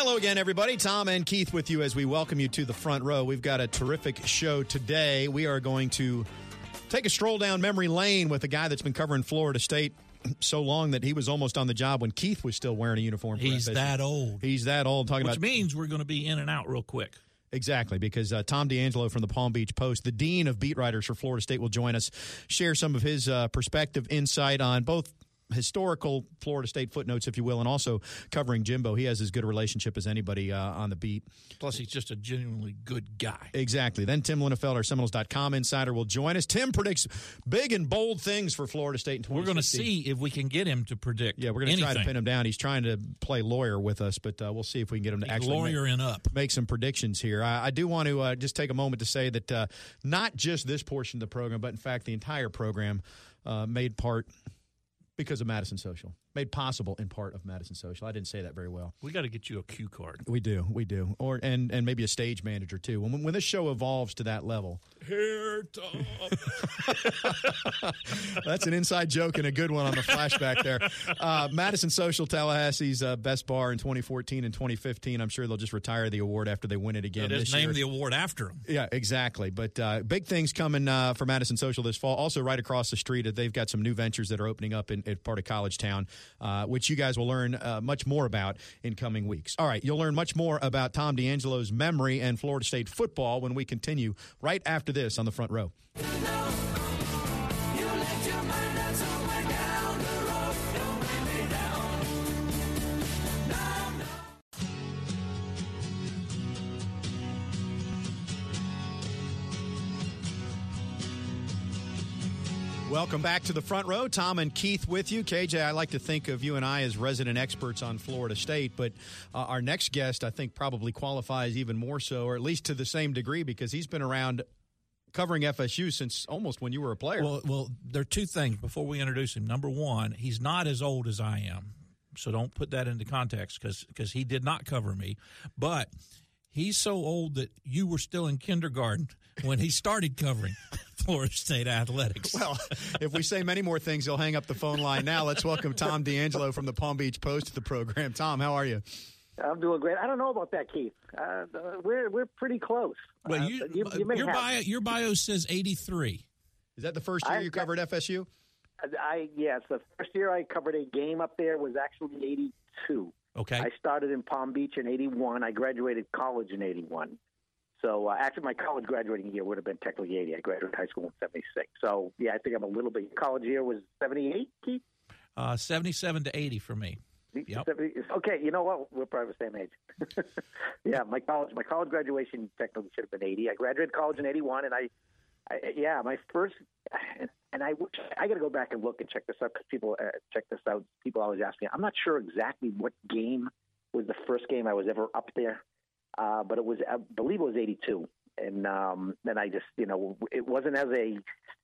Hello again, everybody. Tom and Keith with you as we welcome you to the front row. We've got a terrific show today. We are going to take a stroll down memory lane with a guy that's been covering Florida State so long that he was almost on the job when Keith was still wearing a uniform. He's FSU. that old. He's that old. Talking about. Which about means we're going to be in and out real quick. Exactly, because uh, Tom D'Angelo from the Palm Beach Post, the dean of beat writers for Florida State, will join us, share some of his uh, perspective, insight on both historical Florida State footnotes, if you will, and also covering Jimbo. He has as good a relationship as anybody uh, on the beat. Plus, he's just a genuinely good guy. Exactly. Then Tim Linafelt, our Seminoles.com insider, will join us. Tim predicts big and bold things for Florida State in We're going to see if we can get him to predict. Yeah, we're going to try to pin him down. He's trying to play lawyer with us, but uh, we'll see if we can get him to He's actually make- lawyering up. make some predictions here. I, I do want to uh, just take a moment to say that uh, not just this portion of the program, but in fact the entire program uh, made part because of Madison Social, made possible in part of Madison Social. I didn't say that very well. We got to get you a cue card. We do, we do, or and and maybe a stage manager too. When when this show evolves to that level, Here, Tom. That's an inside joke and a good one on the flashback there. Uh, Madison Social, Tallahassee's uh, best bar in 2014 and 2015. I'm sure they'll just retire the award after they win it again Just this name year. the award after him. Yeah, exactly. But uh, big things coming uh, for Madison Social this fall. Also, right across the street, uh, they've got some new ventures that are opening up in, in part of College Town, uh, which you guys will learn uh, much more about in coming weeks. All right, you'll learn much more about Tom D'Angelo's memory and Florida State football when we continue right after this on the front row. Welcome back to the front row. Tom and Keith with you. KJ, I like to think of you and I as resident experts on Florida State, but uh, our next guest, I think, probably qualifies even more so, or at least to the same degree, because he's been around covering FSU since almost when you were a player. Well, well, there are two things before we introduce him. Number one, he's not as old as I am, so don't put that into context because he did not cover me. But he's so old that you were still in kindergarten when he started covering Florida State athletics. Well, if we say many more things, he'll hang up the phone line now. Let's welcome Tom D'Angelo from the Palm Beach Post to the program. Tom, how are you? I'm doing great. I don't know about that, Keith. Uh, we're we're pretty close. well, Uh, you, you may your have- bio your bio says eighty three. Is that the first year I've you got- covered FSU? I yes, the first year I covered a game up there was actually '82. Okay. I started in Palm Beach in '81. I graduated college in '81. So uh, actually, my college graduating year would have been technically '80. I graduated high school in '76. So yeah, I think I'm a little bit. College year was '78. Keith. Uh, Seventy seven to eighty for me. Yep. 70 Okay, you know what? We're probably the same age. yeah, my college my college graduation technically should have been eighty. I graduated college in eighty one, and I, I, yeah, my first, and I wish I got to go back and look and check this out because people uh, check this out. People always ask me. I'm not sure exactly what game was the first game I was ever up there, uh, but it was I believe it was eighty two, and um, then I just you know it wasn't as a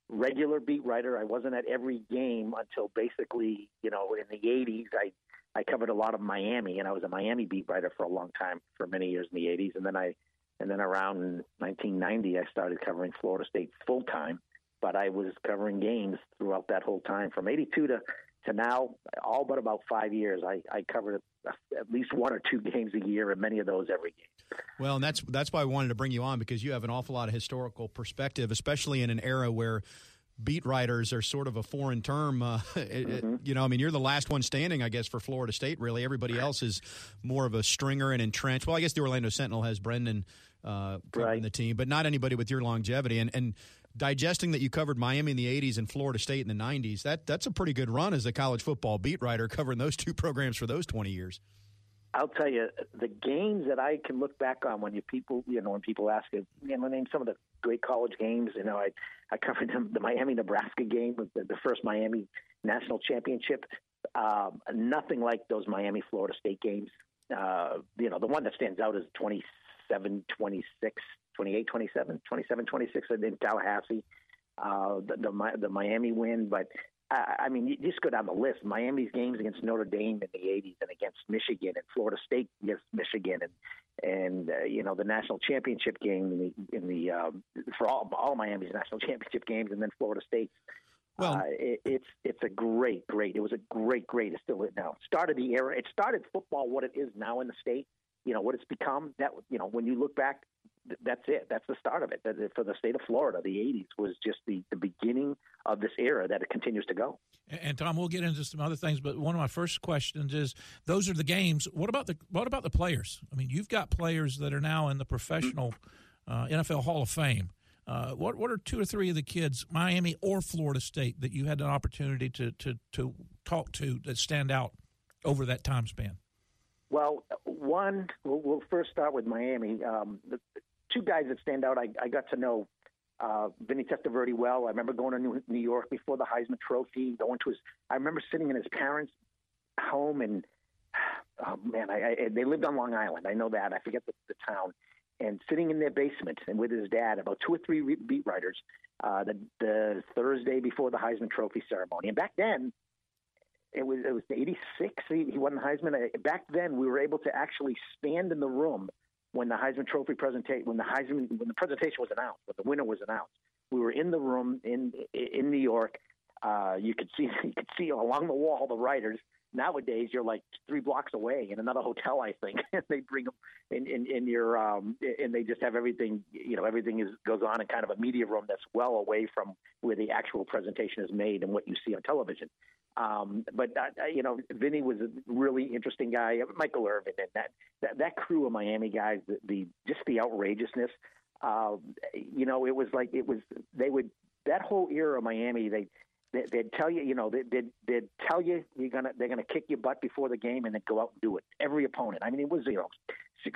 regular beat writer. I wasn't at every game until basically you know in the '80s. I I covered a lot of Miami, and I was a Miami beat writer for a long time, for many years in the '80s, and then I, and then around 1990, I started covering Florida State full time. But I was covering games throughout that whole time, from '82 to to now, all but about five years. I, I covered at least one or two games a year, and many of those every game. Well, and that's that's why I wanted to bring you on because you have an awful lot of historical perspective, especially in an era where beat writers are sort of a foreign term. Uh, it, it- you know, I mean, you're the last one standing, I guess, for Florida State. Really, everybody else is more of a stringer and entrenched. Well, I guess the Orlando Sentinel has Brendan uh, Right. the team, but not anybody with your longevity and and. Digesting that you covered Miami in the '80s and Florida State in the '90s, that that's a pretty good run as a college football beat writer covering those two programs for those 20 years. I'll tell you the games that I can look back on when you people you know when people ask you know name some of the great college games you know I I covered the, Miami Nebraska game the, the first Miami national championship. Um, nothing like those Miami Florida State games. Uh, you know the one that stands out is 27 26 28 27 27 26 in Tallahassee. Uh, the, the the Miami win but I mean, you just go down the list. Miami's games against Notre Dame in the '80s, and against Michigan, and Florida State against Michigan, and and uh, you know the national championship game in the in the um, for all all Miami's national championship games, and then Florida State's. Well- uh, it, it's it's a great, great. It was a great, great. It's still it now. Started the era. It started football what it is now in the state. you know what it's become. That you know when you look back, that's it. That's the start of it. For the state of Florida, the '80s was just the the beginning of this era that it continues to go. And Tom, we'll get into some other things, but one of my first questions is: those are the games. What about the what about the players? I mean, you've got players that are now in the professional uh, NFL Hall of Fame. Uh, what what are two or three of the kids, Miami or Florida State, that you had an opportunity to to to talk to that stand out over that time span? Well, one, we'll, we'll first start with Miami. Um, the two guys that stand out, I, I got to know uh, Vinny Testaverde well. I remember going to New, New York before the Heisman Trophy, going to his. I remember sitting in his parents' home, and oh man, I, I, they lived on Long Island. I know that. I forget the, the town. And sitting in their basement and with his dad, about two or three beat writers, uh, the the Thursday before the Heisman Trophy ceremony. And back then, it was it was '86. He, he won the Heisman. Back then, we were able to actually stand in the room when the Heisman Trophy presentation, when the Heisman, when the presentation was announced, when the winner was announced. We were in the room in in New York. Uh, you could see you could see along the wall the writers. Nowadays, you're like three blocks away in another hotel, I think, and they bring them in, in, in your um, and they just have everything. You know, everything is goes on in kind of a media room that's well away from where the actual presentation is made and what you see on television. Um, but uh, you know, Vinny was a really interesting guy. Michael Irvin and that that, that crew of Miami guys, the, the just the outrageousness. Uh, you know, it was like it was they would that whole era of Miami. They they'd tell you, you know, they'd, they'd tell you you're gonna they're gonna kick your butt before the game, and then go out and do it. Every opponent. I mean, it was you know,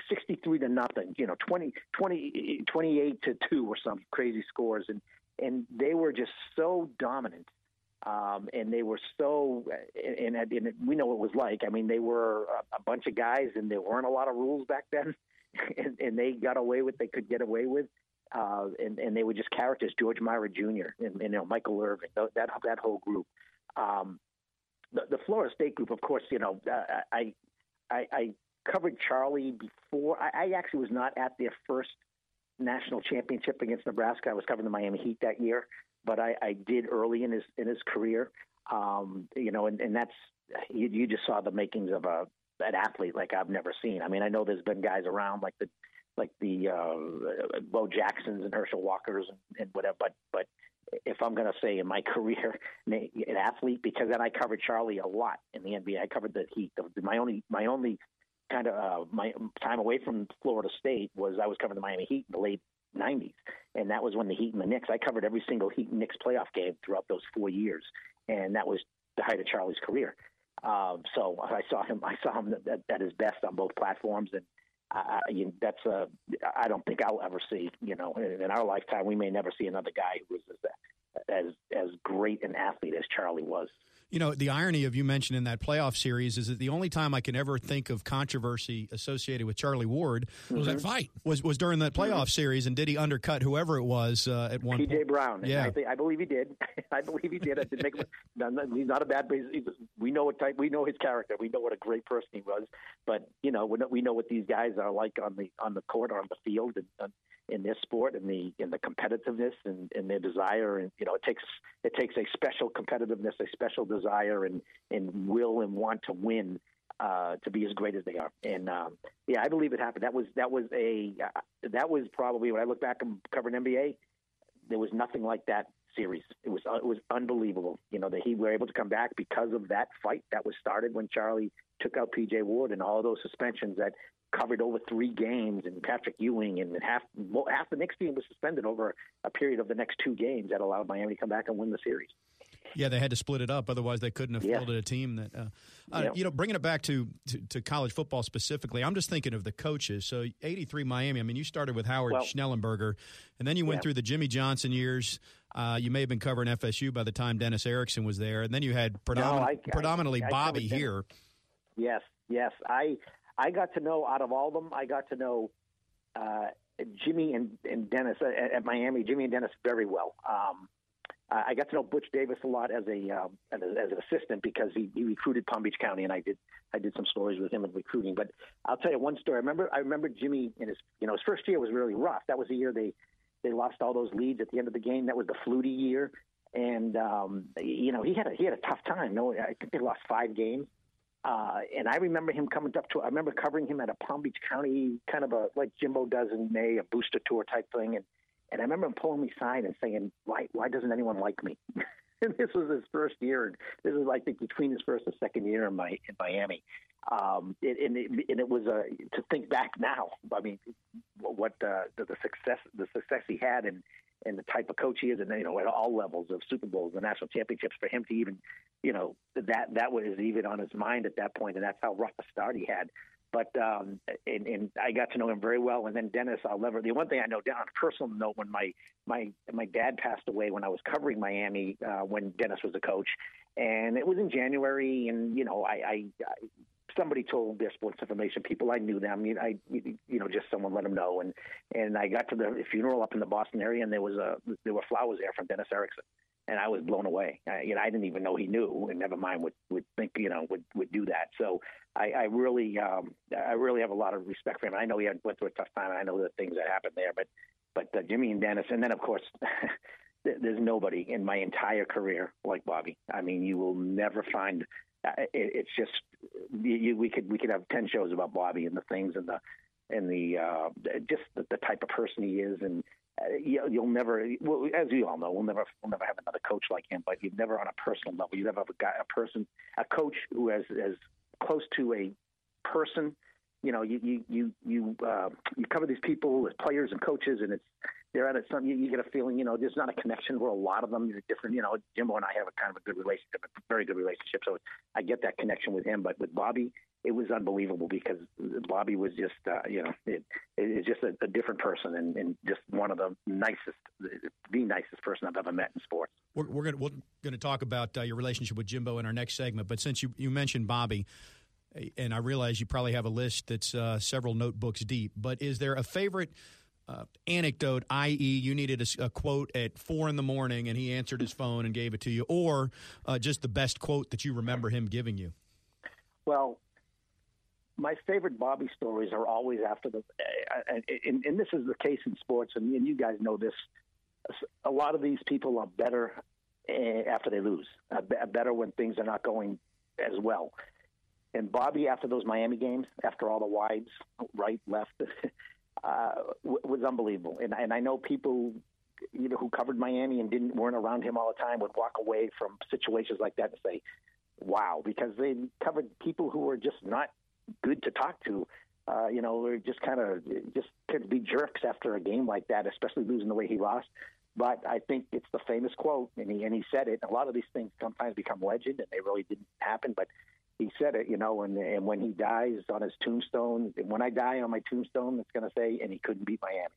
63 to nothing. You know, 20, 20 28 to two or some crazy scores, and and they were just so dominant um, and they were so, and, and, and we know what it was like. I mean, they were a, a bunch of guys, and there weren't a lot of rules back then, and, and they got away with they could get away with, uh, and, and they were just characters. George Mira Jr. and, and you know Michael Irvin, that that whole group. Um, the, the Florida State group, of course, you know, uh, I, I, I covered Charlie before. I, I actually was not at their first national championship against Nebraska. I was covering the Miami Heat that year but I, I did early in his in his career. Um, you know, and, and that's you, you just saw the makings of a an athlete like I've never seen. I mean, I know there's been guys around like the like the uh, Bo Jacksons and Herschel Walkers and, whatever, but but if I'm going to say in my career an athlete, because then I covered Charlie a lot in the NBA. I covered the Heat. My only my only kind of uh, my time away from Florida State was I was covering the Miami Heat in the late 90s. And that was when the Heat and the Knicks, I covered every single Heat Knicks playoff game throughout those four years. And that was the height of Charlie's career. Um, so I saw him, I saw him at, at his best on both platforms. And I, know, that's a, I don't think I'll ever see, you know, in, in our lifetime, we may never see another guy who was as, as, as great an athlete as Charlie was. You know, the irony of you mentioning that playoff series is that the only time I can ever think of controversy associated with Charlie Ward was that fight was was during that playoff mm-hmm. series, and did he undercut whoever it was uh, at one? PJ Brown. Yeah, I, think, I, believe he did. I believe he did. I did make him, he's not a bad. We know what type. We know his character. We know what a great person he was. But you know, we know what these guys are like on the on the court or on the field, and in this sport and the in the competitiveness and, and their desire. And you know it takes it takes a special competitiveness a special desire and and will and want to win uh, to be as great as they are. And um, yeah I believe it happened. That was that was a uh, that was probably when I look back and covering NBA there was nothing like that series. It was uh, it was unbelievable. You know that he were able to come back because of that fight that was started when Charlie took out PJ Ward and all those suspensions that covered over three games, and Patrick Ewing and half well, half the Knicks team was suspended over a period of the next two games that allowed Miami to come back and win the series. Yeah, they had to split it up, otherwise they couldn't have yeah. fielded a team that. Uh, uh, yeah. You know, bringing it back to, to, to college football specifically, I'm just thinking of the coaches. So '83 Miami. I mean, you started with Howard well, Schnellenberger, and then you went yeah. through the Jimmy Johnson years. Uh, you may have been covering FSU by the time Dennis Erickson was there, and then you had predomin- no, I, predominantly I, I Bobby here. Yes, yes. I I got to know out of all of them, I got to know uh, Jimmy and, and Dennis at, at, Miami. Jimmy and Dennis very well. Um, I got to know Butch Davis a lot as a uh, as, as, an assistant because he, he recruited Palm Beach County, and I did I did some stories with him in recruiting. But I'll tell you one story. I remember I remember Jimmy in his you know his first year was really rough. That was the year they they lost all those leads at the end of the game. That was the Flutie year, and um, you know he had a he had a tough time. No, I think they lost five games Uh, and I remember him coming up to. I remember covering him at a Palm Beach County kind of a like Jimbo does in May, a booster tour type thing. And and I remember him pulling me aside and saying, "Why why doesn't anyone like me?" and this was his first year. And this was I think between his first and second year in my in Miami. Um, it, and, it, and it was a to think back now. I mean, what uh, the, the success the success he had and and the type of coach he is, and you know at all levels of Super Bowls, the national championships, for him to even, you know, that that was even on his mind at that point, and that's how rough a start he had. But um, and, and I got to know him very well. And then Dennis, I'll never. The one thing I know down on a personal note, when my my my dad passed away when I was covering Miami, uh, when Dennis was a coach, and it was in January, and you know I, I, I somebody told their sports information people. I knew them. I, you know, just someone let them know. And and I got to the funeral up in the Boston area, and there was a there were flowers there from Dennis Erickson and I was blown away. I, you know, I didn't even know he knew, and never mind would would think you know would would do that. So I, I really um, I really have a lot of respect for him. I know he had went through a tough time. And I know the things that happened there, but but uh, Jimmy and Dennis, and then of course. there's nobody in my entire career like Bobby. I mean, you will never find. Uh, it, it's just you, we could we could have ten shows about Bobby and the things and the and the uh, just the, the type of person he is and uh, you'll never, well, as you all know, we'll never, we'll never have another coach like him. But you've never, on a personal level, you never have a guy, a person, a coach who has as close to a person. You know, you you you you uh, you cover these people as players and coaches, and it's they're at it. Some you, you get a feeling, you know, there's not a connection where a lot of them are different. You know, Jimbo and I have a kind of a good relationship, a very good relationship, so I get that connection with him. But with Bobby, it was unbelievable because Bobby was just, uh, you know, it, it's just a, a, different person and, and, just one of the nicest, the nicest person I've ever met in sports. We're, we're going we're to talk about uh, your relationship with Jimbo in our next segment, but since you, you mentioned Bobby, and I realize you probably have a list that's uh, several notebooks deep, but is there a favorite uh, anecdote, i.e., you needed a, a, quote at four in the morning and he answered his phone and gave it to you, or uh, just the best quote that you remember him giving you? Well, my favorite Bobby stories are always after the, and, and, and this is the case in sports, and, and, you guys know this. A lot of these people are better eh, after they lose, better when things are not going as well. And Bobby, after those Miami games, after all the wides, right, left, uh, was unbelievable. And, and I know people, you know, who covered Miami and didn't weren't around him all the time would walk away from situations like that and say, "Wow," because they covered people who were just not good to talk to. Uh, you know, or just kind of just could be jerks after a game like that, especially losing the way he lost. But I think it's the famous quote, and he and he said it. A lot of these things sometimes become legend, and they really didn't happen. But he said it, you know, and and when he dies on his tombstone, when I die on my tombstone, it's going to say, and he couldn't beat Miami.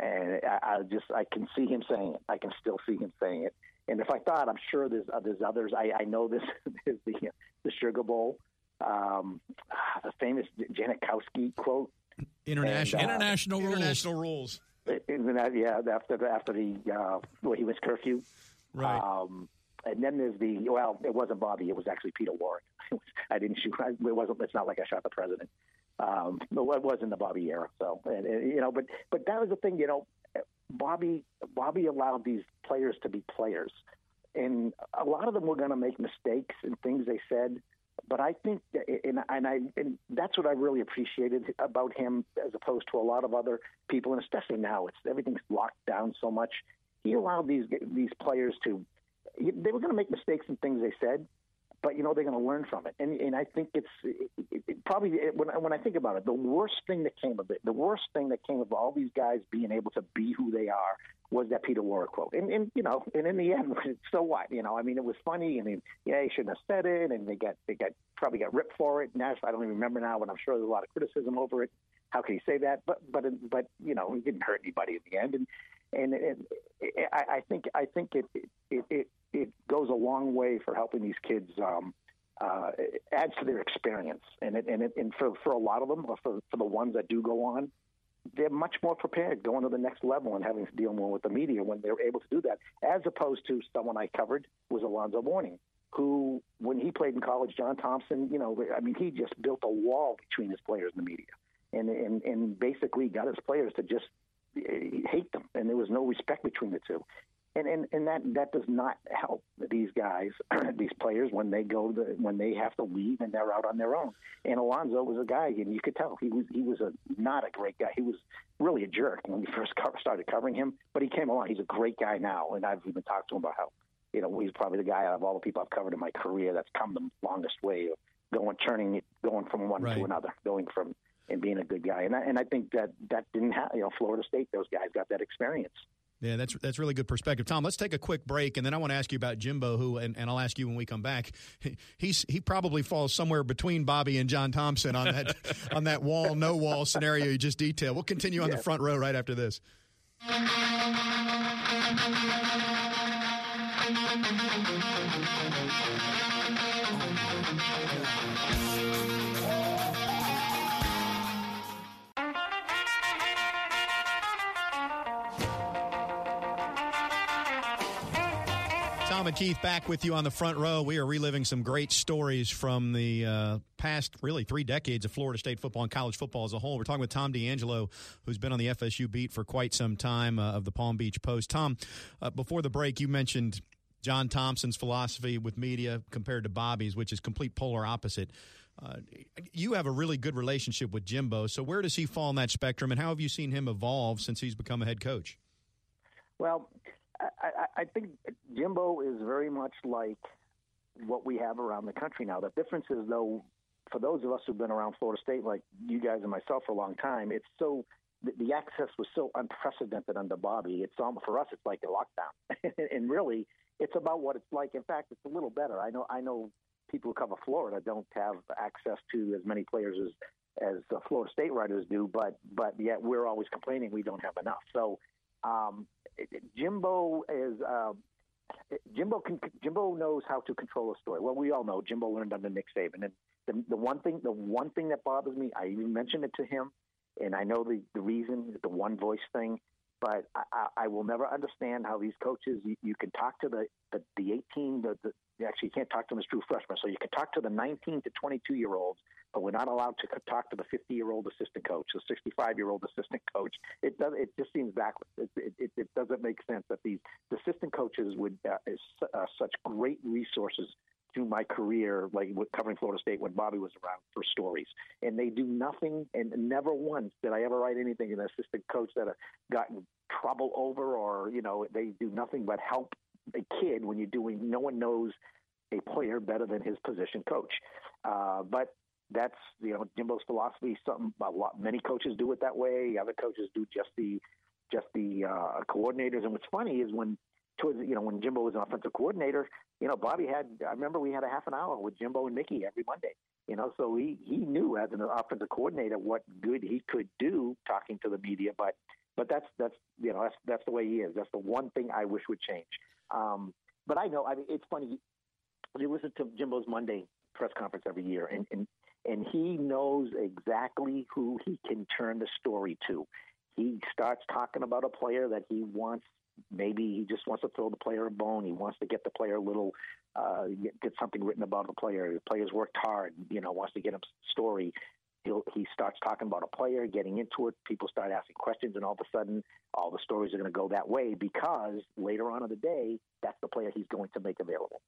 And I, I just I can see him saying it. I can still see him saying it. And if I thought, I'm sure there's uh, there's others. I, I know this is the the Sugar Bowl um, the famous Janikowski quote. International, and, uh, international rules. International rules. That, yeah, after the, after the uh, well, he was curfew. Right. Um, and then there's the well, it wasn't Bobby. It was actually Peter Warrick. I didn't shoot. It wasn't. It's not like I shot the president. Um, it was in the Bobby era. So, and, and, you know, but but that was the thing. You know, Bobby Bobby allowed these players to be players, and a lot of them were going to make mistakes and things they said but I think, and, and I, and that's what I really appreciated about him, as opposed to a lot of other people, and especially now, it's everything's locked down so much. He allowed these these players to, they were going to make mistakes in things they said, but you know they're going to learn from it. And and I think it's it, it, probably it, when when I think about it, the worst thing that came of it, the worst thing that came of all these guys being able to be who they are was that Peter Warrick quote. And, and you know, and in the end, so what? You know, I mean, it was funny. I mean, yeah, he shouldn't have said it, and they got they got probably got ripped for it. Now I don't even remember now, but I'm sure there's a lot of criticism over it. How can he say that? But but but you know, he didn't hurt anybody in the end. And and, I, I think I think it, it it it goes a long way for helping these kids. Um, uh, adds to their experience, and it, and it, and for for a lot of them, for for the ones that do go on, they're much more prepared going to the next level and having to deal more with the media when they're able to do that, as opposed to someone I covered was Alonzo Mourning, who, when he played in college, John Thompson, you know, I mean, he just built a wall between his players and the media, and and and basically got his players to just Eh, hate them, and there was no respect between the two. and, and and that that does not help these guys, these players when they go to, when they have to leave and they're out on their own. And Alonzo was a guy, and you could tell he was he was a not a great guy. He was really a jerk when we first cover, started covering him, but he came along. He's a great guy now, and I've even talked to him about how you know he's probably the guy out of all the people I've covered in my career that's come the longest way of going turning going from one right. to another, going from and being a good guy. And I, and I think that that didn't have you know Florida State. Those guys got that experience. Yeah, that's that's really good perspective, Tom. Let's take a quick break, and then I want to ask you about Jimbo, who, and, and I'll ask you when we come back. He's he probably falls somewhere between Bobby and John Thompson on that on that wall no wall scenario you just detailed. We'll continue on the front row right after this. And Keith back with you on the front row. We are reliving some great stories from the uh, past, really, three decades of Florida State football and college football as a whole. We're talking with Tom D'Angelo, who's been on the FSU beat for quite some time uh, of the Palm Beach Post. Tom, uh, before the break, you mentioned John Thompson's philosophy with media compared to Bobby's, which is complete polar opposite. Uh, you have a really good relationship with Jimbo, so where does he fall in that spectrum, and how have you seen him evolve since he's become a head coach? Well, I, I think Jimbo is very much like what we have around the country now. The difference is, though, for those of us who've been around Florida State, like you guys and myself, for a long time, it's so the, the access was so unprecedented under Bobby. It's almost for us, it's like a lockdown, and really, it's about what it's like. In fact, it's a little better. I know, I know, people who cover Florida don't have access to as many players as as uh, Florida State writers do, but but yet we're always complaining we don't have enough. So um, Jimbo is uh, Jimbo can Jimbo knows how to control a story. Well, we all know Jimbo learned under Nick Saban, and the, the one thing the one thing that bothers me, I even mentioned it to him, and I know the the reason the one voice thing, but I, I will never understand how these coaches you, you can talk to the the, the 18 the, the actually you can't talk to them as true freshmen, so you can talk to the 19 to 22 year olds but we're not allowed to talk to the 50 year old assistant coach, the 65 year old assistant coach. It does. It just seems backwards. It, it, it doesn't make sense that these the assistant coaches would uh, is uh, such great resources through my career, like covering Florida State when Bobby was around for stories, and they do nothing. And never once did I ever write anything in an assistant coach that got in trouble over, or you know, they do nothing but help a kid when you're doing. No one knows a player better than his position coach. Uh, but that's you know Jimbo's philosophy. Something a lot many coaches do it that way. Other coaches do just the just the uh, coordinators. And what's funny is when towards you know when Jimbo was an offensive coordinator, you know Bobby had I remember we had a half an hour with Jimbo and Mickey every Monday. You know, so he he knew as an offensive coordinator what good he could do talking to the media. But but that's that's you know that's that's the way he is. That's the one thing I wish would change. Um, but I know I mean it's funny. You listen to Jimbo's Monday press conference every year, and, and and he knows exactly who he can turn the story to. He starts talking about a player that he wants. Maybe he just wants to throw the player a bone. He wants to get the player a little, uh, get, get something written about the player. The player's worked hard. You know, wants to get him story. He'll, he starts talking about a player, getting into it. People start asking questions, and all of a sudden, all the stories are going to go that way because later on in the day, that's the player he's going to make available.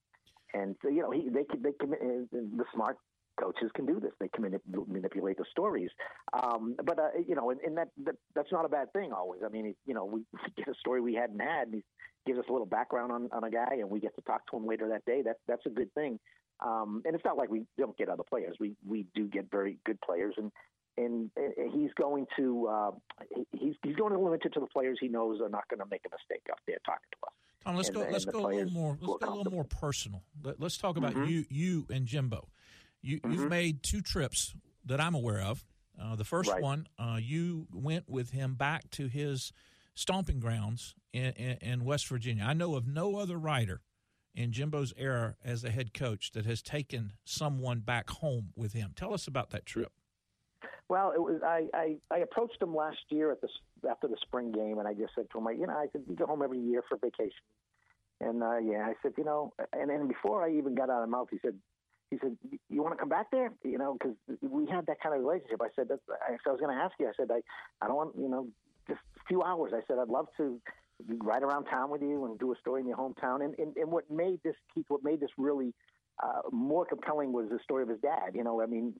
And so, you know, he, they they can, the smart coaches can do this. They can manip- manipulate the stories. Um, but uh, you know, and, and that, that, that's not a bad thing always. I mean, you know, we get a story we hadn't had, and he gives us a little background on, on a guy, and we get to talk to him later that day. That that's a good thing. Um, and it's not like we don't get other players. We we do get very good players, and and he's going to uh, he's he's going to limit it to the players he knows are not going to make a mistake out there talking to us. Tom, let's and, go. Let's go a little more. Let's go a little more personal. Let, us talk about mm-hmm. you, you and Jimbo. You, have mm-hmm. made two trips that I'm aware of. Uh, the first right. one, uh, you went with him back to his stomping grounds in, in, in, West Virginia. I know of no other writer in Jimbo's era as a head coach that has taken someone back home with him. Tell us about that trip. Well, it was I, I, I approached him last year at the after the spring game, and I just said to him, you know, I said you go home every year for vacation, and uh, yeah, I said, you know, and then before I even got out of mouth, he said, he said, "You want to come back there?" You know, because we had that kind of relationship. I said, That's, I, I was going to ask you. I said, I, I don't want, you know, just a few hours. I said, I'd love to, ride around town with you and do a story in your hometown. And and, and what made this Keith, what made this really uh, more compelling was the story of his dad. You know, I mean,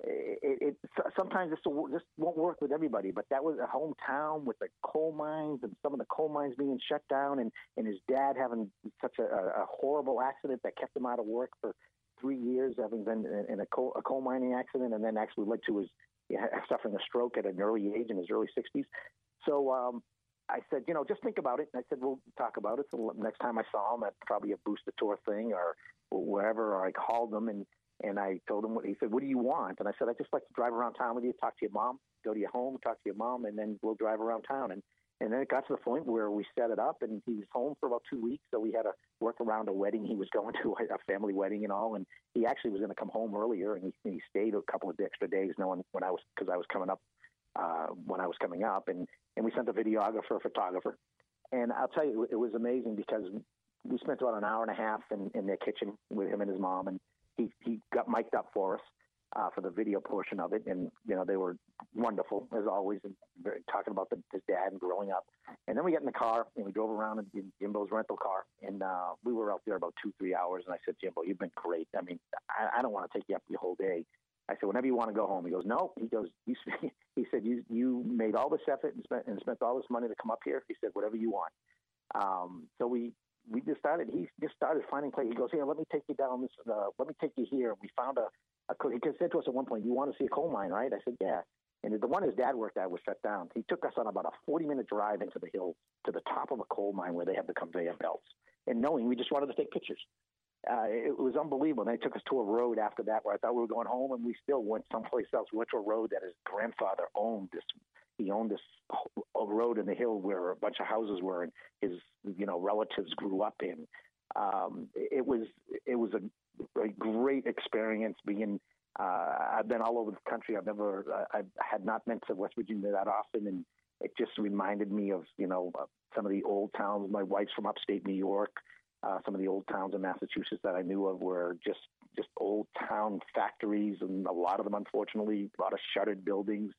it, it sometimes this will, this won't work with everybody, but that was a hometown with the coal mines and some of the coal mines being shut down, and and his dad having such a, a horrible accident that kept him out of work for three years, having been in a coal, a coal mining accident, and then actually led to his suffering a stroke at an early age in his early 60s. So um, I said, you know, just think about it. And I said, we'll talk about it. So next time I saw him at probably a booster tour thing or wherever, or I called him and and I told him what he said. What do you want? And I said, I'd just like to drive around town with you, talk to your mom, go to your home, talk to your mom, and then we'll drive around town. And and then it got to the point where we set it up, and he was home for about two weeks. So we had to work around a wedding he was going to, a family wedding and all. And he actually was going to come home earlier, and he, he stayed a couple of extra days, knowing when I was because I was coming up uh, when I was coming up, and and we sent a videographer, a photographer, and I'll tell you, it was amazing because we spent about an hour and a half in, in their kitchen with him and his mom, and he he got mic'd up for us uh, for the video portion of it, and you know they were wonderful as always, and very, talking about the, his dad and growing up. And then we got in the car and we drove around in Jimbo's rental car, and uh, we were out there about two three hours. And I said, Jimbo, you've been great. I mean, I, I don't want to take you up the whole day. I said, whenever you want to go home. He goes, no. He goes, you, he said, you you made all this effort and spent and spent all this money to come up here. He said, whatever you want. Um, so we we just started. He just started finding places. He goes, here, let me take you down this. Uh, let me take you here. We found a, He said to us at one point, Do you want to see a coal mine, right? I said, yeah. And the one his dad worked at was shut down. He took us on about a 40 minute drive into the hills to the top of a coal mine where they have the conveyor belts. And knowing we just wanted to take pictures uh, it was unbelievable. And they took us to a road after that where I thought we were going home, and we still went someplace else. We went to a road that his grandfather owned. This he owned this road in the hill where a bunch of houses were, and his you know relatives grew up in. Um, it was it was a, a great experience being. Uh, I've been all over the country. I've never I, I had not been to West Virginia that often, and it just reminded me of you know some of the old towns. My wife's from upstate New York. Uh, some of the old towns in Massachusetts that I knew of were just just old town factories, and a lot of them, unfortunately, a lot of shuttered buildings.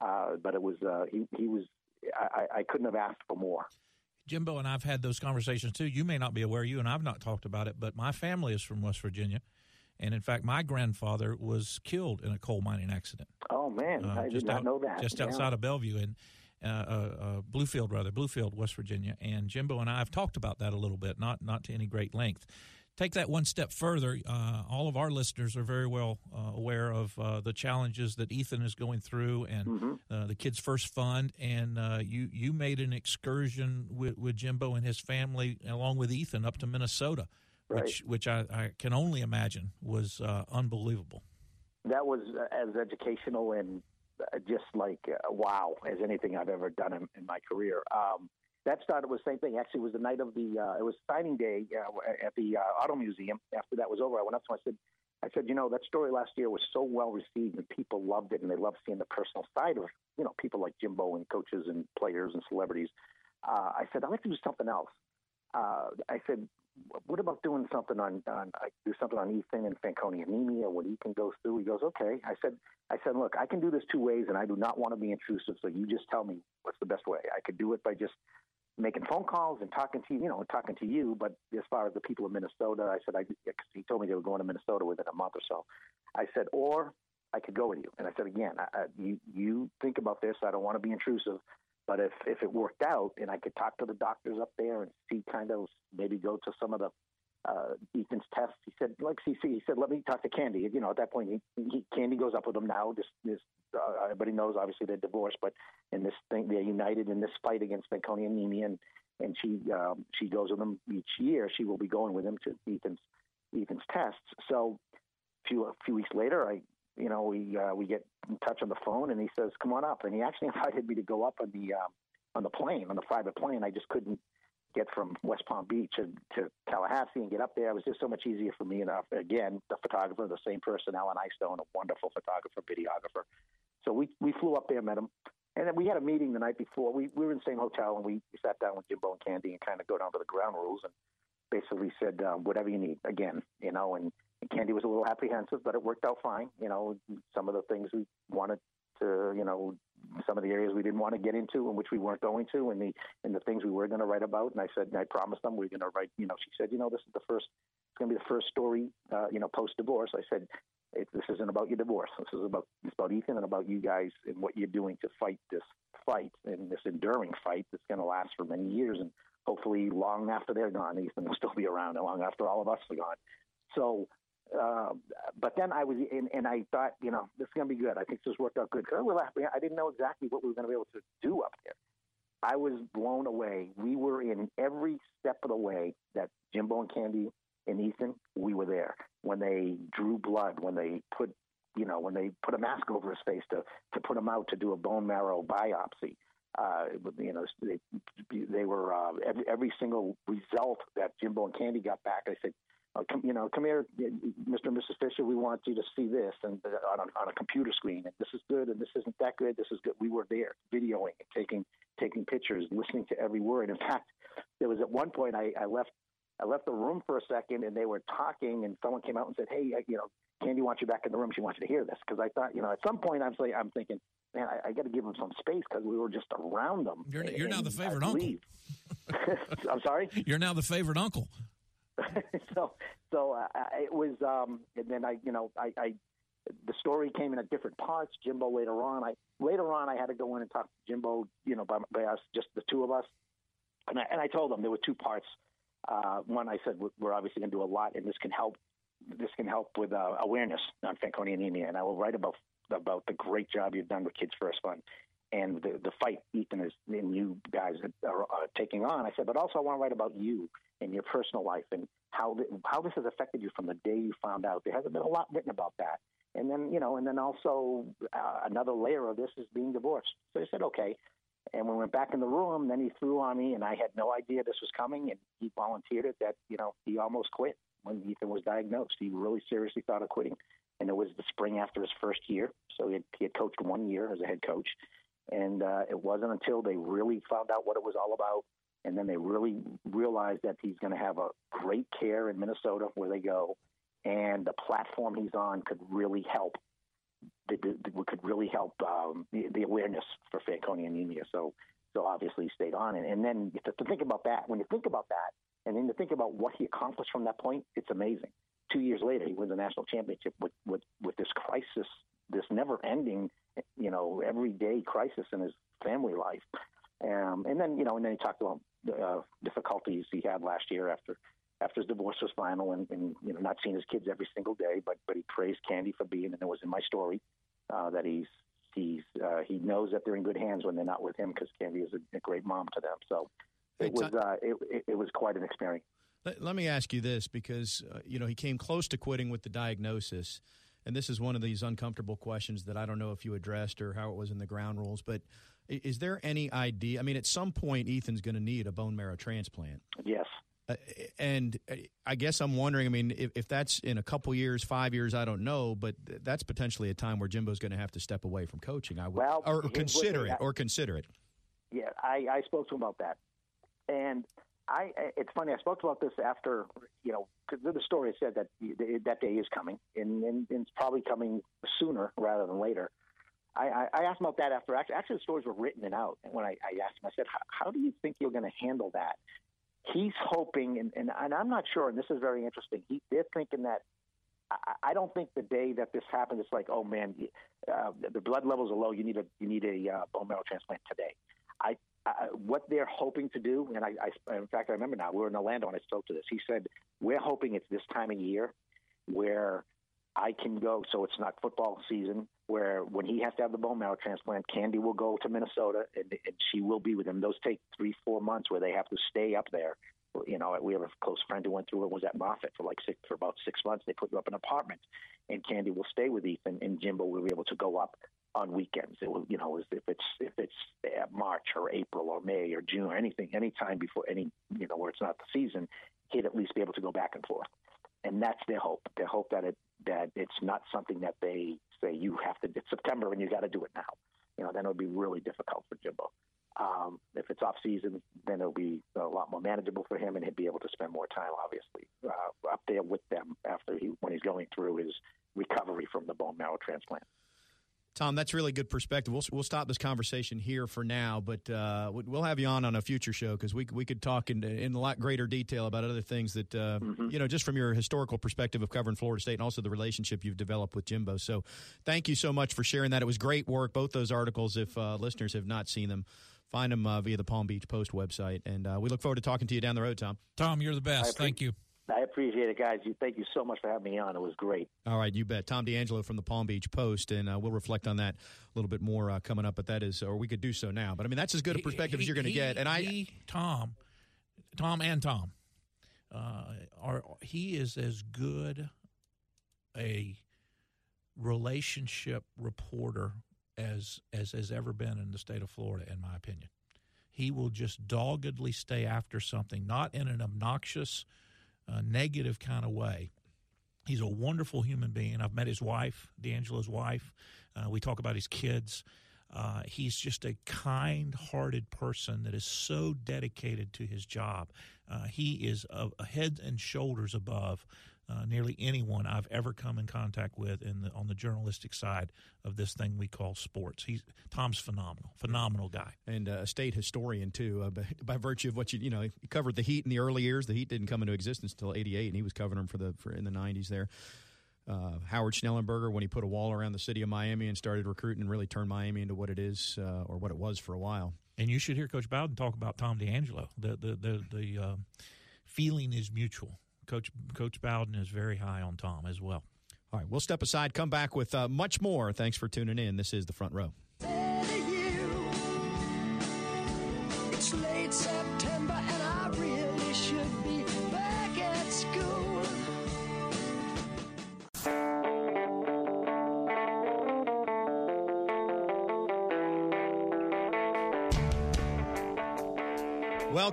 Uh, but it was uh, he he was I, I couldn't have asked for more. Jimbo and I've had those conversations too. You may not be aware, you and I've not talked about it, but my family is from West Virginia. And in fact, my grandfather was killed in a coal mining accident. Oh man, uh, I did not out, know that. Just yeah. outside of Bellevue, and uh, uh, uh, Bluefield, rather Bluefield, West Virginia. And Jimbo and I have talked about that a little bit, not not to any great length. Take that one step further. Uh, all of our listeners are very well uh, aware of the challenges that Ethan is going through, and mm-hmm. the Kids First Fund. And you you made an excursion with, with Jimbo and his family, along with Ethan, up to Minnesota. Right. which which I, I, can only imagine was uh, unbelievable. That was as educational and uh, just like uh, wow as anything I've ever done in, in my career. Um, that started with the same thing. Actually, it was the night of the uh, it was signing day uh, at the uh, Auto Museum. After that was over, I went up to him. I said, I said, you know, that story last year was so well received, and people loved it, and they loved seeing the personal side of you know people like Jimbo and coaches and players and celebrities. Uh, I said, I'd like to do something else. Uh, I said, what about doing something on, on do something on Ethan and Fanconi anemia, what he can go through? He goes, okay. I said, I said, look, I can do this two ways, and I do not want to be intrusive. So you just tell me what's the best way. I could do it by just making phone calls and talking to you, you know, talking to you. But as far as the people of Minnesota, I said, I, he told me they were going to Minnesota within a month or so. I said, or I could go with you. And I said, again, I, I, you, you think about this. I don't want to be intrusive. But if, if it worked out and I could talk to the doctors up there and see kind of maybe go to some of the uh, Ethan's test. he said, like CC, he said, let me talk to Candy. You know, at that point, he, he, Candy goes up with him now. Just this, uh, everybody knows, obviously, they're divorced, but in this thing, they're united in this fight against Fanconi anemia, and and she um, she goes with him each year. She will be going with him to Ethan's Ethan's tests. So a few a few weeks later, I you know, we uh, we get in touch on the phone, and he says, "Come on up." And he actually invited me to go up on the um, on the plane, on the private plane. I just couldn't get from West Palm Beach to, to Tallahassee and get up there. It was just so much easier for me. And uh, again, the photographer, the same person, Allen Eyestone, a wonderful photographer, videographer. So we we flew up there, met him, and then we had a meeting the night before. We we were in the same hotel, and we, we sat down with Jimbo and Candy and kind of go down to the ground rules and basically said, um, "Whatever you need." Again, you know, and Candy was a little apprehensive, but it worked out fine. You know, some of the things we wanted to you know some of the areas we didn't want to get into and which we weren't going to, and the and the things we were going to write about. And I said, and I promised them we are going to write. You know, she said, you know, this is the first. It's going to be the first story, uh, you know, post divorce. I said, this isn't about your divorce. This is about it's about Ethan and about you guys and what you're doing to fight this fight and this enduring fight that's going to last for many years and hopefully long after they're gone, Ethan will still be around and long after all of us are gone. So uh, but then I was, and, and I thought, you know, this is going to be good. I think this worked out good because I didn't know exactly what we were going to be able to do up there. I was blown away. We were in every step of the way that Jimbo and Candy and Ethan, we were there. When they drew blood, when they put, you know, when they put a mask over his face to to put him out to do a bone marrow biopsy. Uh, you know, they, they were uh, every, every single result that Jimbo and Candy got back. I said, uh, come, you know, come here, Mr. and Mrs. Fisher. We want you to see this and uh, on a, on a computer screen, and this is good, and this isn't that good. This is good. We were there, videoing, and taking taking pictures, listening to every word. In fact, there was at one point I, I left I left the room for a second, and they were talking, and someone came out and said, "Hey, you know, Candy wants you back in the room. She wants you to hear this." Because I thought, you know, at some point I'm saying, I'm thinking, man, I, I got to give them some space because we were just around them. You're, you're now the favorite uncle. I'm sorry. You're now the favorite uncle. so so uh, it was um and then i you know i i the story came in at different parts jimbo later on. I later on i had to go in and talk to jimbo you know by, by us just the two of us. And i and i told them there were two parts. Uh one i said we're obviously going to do a lot and this can help this can help with uh, awareness on fanconi anemia and i will write about about the great job you've done with kids first fund and the the fight Ethan is and you guys are, are taking on. I said, but also I want to write about you and your personal life and how the, how this has affected you from the day you found out. There hasn't been a lot written about that. And then you know, and then also uh, another layer of this is being divorced. So I said, okay. And we went back in the room. Then he threw on me, and I had no idea this was coming. And he volunteered it that you know he almost quit when Ethan was diagnosed. He really seriously thought of quitting, and it was the spring after his first year. So he had, he had coached one year as a head coach, and uh, it wasn't until they really found out what it was all about, and then they really realized that he's going to have a great care in Minnesota where they go, and the platform he's on could really help. The, the, could really help um, the, the, awareness for Fanconi anemia. So, so obviously he stayed on, and, and then to, to think about that. When you think about that, and then to think about what he accomplished from that point, it's amazing. Two years later, he wins a national championship with with, with this crisis, this never-ending you know, everyday crisis in his family life. Um, and then, you know, and then he talked about uh, difficulties he had last year after after his divorce was final, and, and you know, not seeing his kids every single day. But but he praised Candy for being, and it was in my story uh, that he's he's uh, he knows that they're in good hands when they're not with him because Candy is a, a, great mom to them. So it was uh, it, it, was quite an experience. Let, let me ask you this because uh, you know he came close to quitting with the diagnosis and this is one of these uncomfortable questions that I don't know if you addressed or how it was in the ground rules, but is there any idea? I mean, at some point, Ethan's going to need a bone marrow transplant. Yes. Uh, and uh, I guess I'm wondering. I mean, if, if, that's in a couple years, five years, I don't know, but that's potentially a time where Jimbo's going to have to step away from coaching. I would, well, or, consider it, or consider it. Yeah, I, I spoke to him about that, and I it's funny. I spoke about this after you know the story said that that day is coming, and, and it's probably coming sooner rather than later. I, I, asked him about that after actually, actually the stories were written and out. And when I, I asked him, I said, "How do you think you're going to handle that?" He's hoping, and, and, and I'm not sure. And this is very interesting. He, they're thinking that I, I don't think the day that this happens, it's like, oh man, uh, the blood levels are low. You need a you need a uh, bone marrow transplant today. I uh, what they're hoping to do, and I, I, in fact, I remember now we were in Orlando and I spoke to this. He said, "We're hoping it's this time of year where I can go, so it's not football season. Where when he has to have the bone marrow transplant, Candy will go to Minnesota and, and she will be with him. Those take three, four months where they have to stay up there. You know, we have a close friend who went through it. Was at Moffitt for like six for about six months. They put you up in an apartment, and Candy will stay with Ethan, and Jimbo will be able to go up on weekends. It will, you know, if it's if it's uh, March or April or May or June or anything, any time before any, you know, where it's not the season, he'd at least be able to go back and forth. And that's their hope. Their hope that it that it's not something that they say you have to. It's September and you got to do it now. You know, then it would be really difficult for Jimbo. Um, if it's off season, then it'll be a lot more manageable for him, and he'd be able to spend more time, obviously, uh, up there with them after he when he's going through his recovery from the bone marrow transplant. Tom, that's really good perspective. We'll, we'll stop this conversation here for now, but uh, we'll have you on on a future show because we, we could talk in, in a lot greater detail about other things that, uh, mm-hmm. you know, just from your historical perspective of covering Florida State and also the relationship you've developed with Jimbo. So thank you so much for sharing that. It was great work, both those articles, if uh, listeners have not seen them. Find them uh, via the Palm Beach Post website. And uh, we look forward to talking to you down the road, Tom. Tom, you're the best. Thank you. I appreciate it, guys. You, thank you so much for having me on. It was great. All right, you bet. Tom D'Angelo from the Palm Beach Post, and uh, we'll reflect on that a little bit more uh, coming up. But that is, or we could do so now. But I mean, that's as good a perspective he, as you're going to get. And I, he, Tom, Tom, and Tom, uh, are he is as good a relationship reporter as as has ever been in the state of Florida, in my opinion. He will just doggedly stay after something, not in an obnoxious uh, negative kind of way. He's a wonderful human being. I've met his wife, D'Angelo's wife. Uh, we talk about his kids. Uh, he's just a kind hearted person that is so dedicated to his job. Uh, he is a, a head and shoulders above uh, nearly anyone I've ever come in contact with in the, on the journalistic side of this thing we call sports. He's Tom's phenomenal, phenomenal guy, and uh, a state historian too. Uh, by, by, virtue of what you you know, he covered the Heat in the early years. The Heat didn't come into existence until '88, and he was covering them for the for in the '90s there. Uh, Howard Schnellenberger when he put a wall around the city of Miami and started recruiting and really turned Miami into what it is uh, or what it was for a while. And you should hear Coach Bowden talk about Tom D'Angelo. The the the, the uh, feeling is mutual. Coach Coach Bowden is very high on Tom as well. All right, we'll step aside, come back with uh, much more. Thanks for tuning in. This is the front row.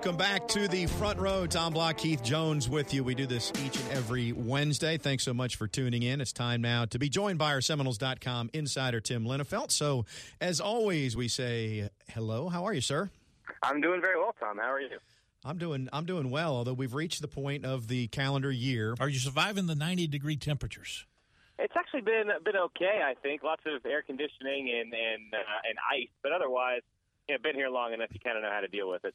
Welcome back to the front row. Tom Block, Keith Jones with you. We do this each and every Wednesday. Thanks so much for tuning in. It's time now to be joined by our Seminoles.com insider, Tim Linafelt. So, as always, we say hello. How are you, sir? I'm doing very well, Tom. How are you? I'm doing I'm doing well, although we've reached the point of the calendar year. Are you surviving the 90 degree temperatures? It's actually been been okay, I think. Lots of air conditioning and and uh, and ice, but otherwise, you know, been here long enough you kind of know how to deal with it.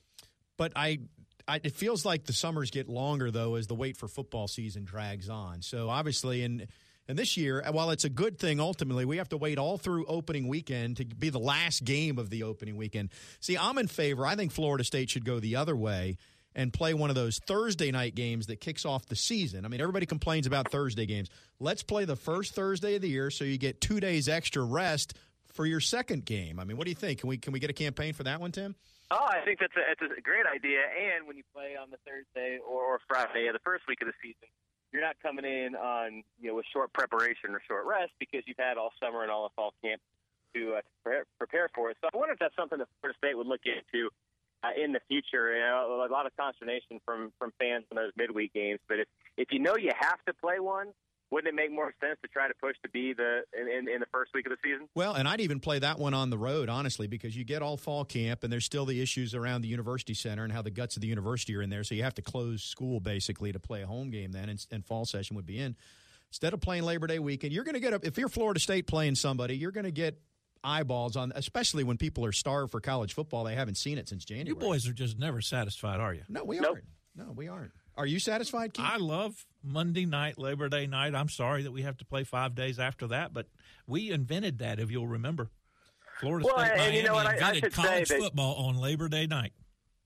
But I, I, it feels like the summers get longer though as the wait for football season drags on. So obviously, and and this year, while it's a good thing, ultimately we have to wait all through opening weekend to be the last game of the opening weekend. See, I'm in favor. I think Florida State should go the other way and play one of those Thursday night games that kicks off the season. I mean, everybody complains about Thursday games. Let's play the first Thursday of the year so you get two days extra rest for your second game. I mean, what do you think? Can we can we get a campaign for that one, Tim? Oh, I think that's a, it's a great idea. And when you play on the Thursday or Friday of the first week of the season, you're not coming in on you know with short preparation or short rest because you've had all summer and all the fall camp to uh, prepare, prepare for it. So I wonder if that's something that Florida State would look into uh, in the future. You know, a lot of consternation from from fans in those midweek games, but if if you know you have to play one, wouldn't it make more sense to try to push to be the in, in, the first week of the season? Well, and I'd even play that one on the road, honestly, because you get all fall camp, and there's still the issues around the university center and how the guts of the university are in there. So you have to close school basically to play a home game then, and, and fall session would be in. Instead of playing Labor Day weekend, you're going to get a, if you're Florida State playing somebody, you're going to get eyeballs on, especially when people are starved for college football. They haven't seen it since January. You boys are just never satisfied, are you? No, we nope. aren't. No, we aren't. Are you satisfied, Keith? I love Monday night, Labor Day night. I'm sorry that we have to play five days after that, but we invented that, if you'll remember. Florida well, State and, Miami you know what, invented I, I college that, football on Labor Day night.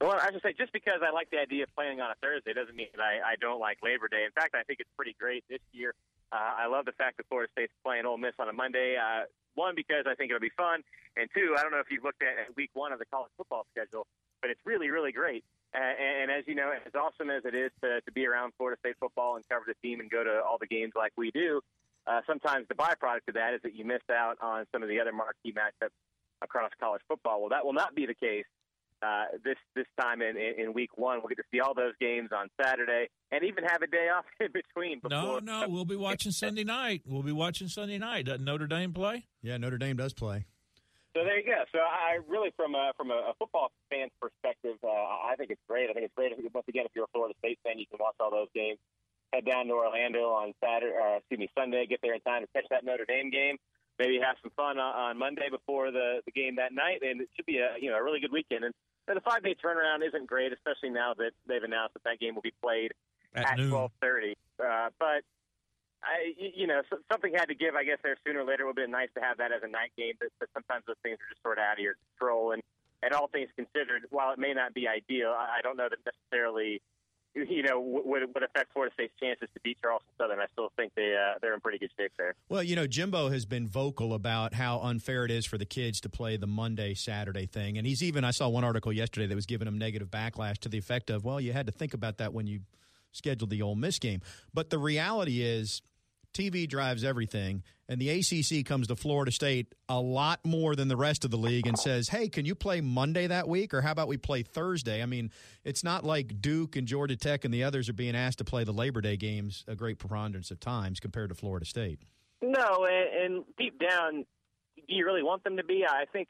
Well, I should say, just because I like the idea of playing on a Thursday doesn't mean that I, I don't like Labor Day. In fact, I think it's pretty great this year. Uh, I love the fact that Florida State's playing Ole Miss on a Monday. Uh, one, because I think it'll be fun, and two, I don't know if you've looked at week one of the college football schedule, but it's really, really great and, and as you know, as awesome as it is to, to be around Florida State football and cover the team and go to all the games like we do, uh, sometimes the byproduct of that is that you miss out on some of the other marquee matchups across college football. Well, that will not be the case uh, this this time in, in, in week one. We'll get to see all those games on Saturday and even have a day off in between. Before. No, no, we'll be watching Sunday night. We'll be watching Sunday night. Doesn't Notre Dame play? Yeah, Notre Dame does play. So there you go. So I really, from a, from a football fan's perspective, uh, I think it's great. I think it's great. If, once again, if you're a Florida State fan, you can watch all those games. Head down to Orlando on Saturday, uh, excuse me, Sunday. Get there in time to catch that Notre Dame game. maybe have some fun on, on Monday before the, the game that night, and it should be a you know a really good weekend. And, and the five day turnaround isn't great, especially now that they've announced that that game will be played at, at twelve thirty. Uh, but I, you know, something had to give. I guess there sooner or later it would have been nice to have that as a night game, but, but sometimes those things are just sort of out of your control. And and all things considered, while it may not be ideal, I don't know that necessarily you know, would, would affect Florida State's chances to beat Charleston Southern. I still think they uh, they're in pretty good shape there. Well, you know, Jimbo has been vocal about how unfair it is for the kids to play the Monday Saturday thing, and he's even I saw one article yesterday that was giving him negative backlash to the effect of, well, you had to think about that when you scheduled the Ole Miss game. But the reality is, TV drives everything, and the ACC comes to Florida State a lot more than the rest of the league and says, "Hey, can you play Monday that week, or how about we play Thursday?" I mean, it's not like Duke and Georgia Tech and the others are being asked to play the Labor Day games a great preponderance of times compared to Florida State. No, and, and deep down, do you really want them to be? I think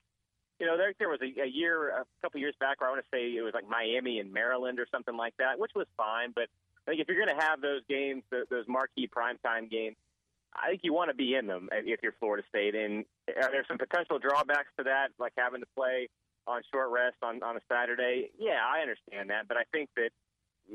you know, there, there was a, a year, a couple years back, where I want to say it was like Miami and Maryland or something like that, which was fine. But I think if you're going to have those games, those marquee primetime games, I think you want to be in them if you're Florida State. And are there some potential drawbacks to that, like having to play on short rest on, on a Saturday? Yeah, I understand that. But I think that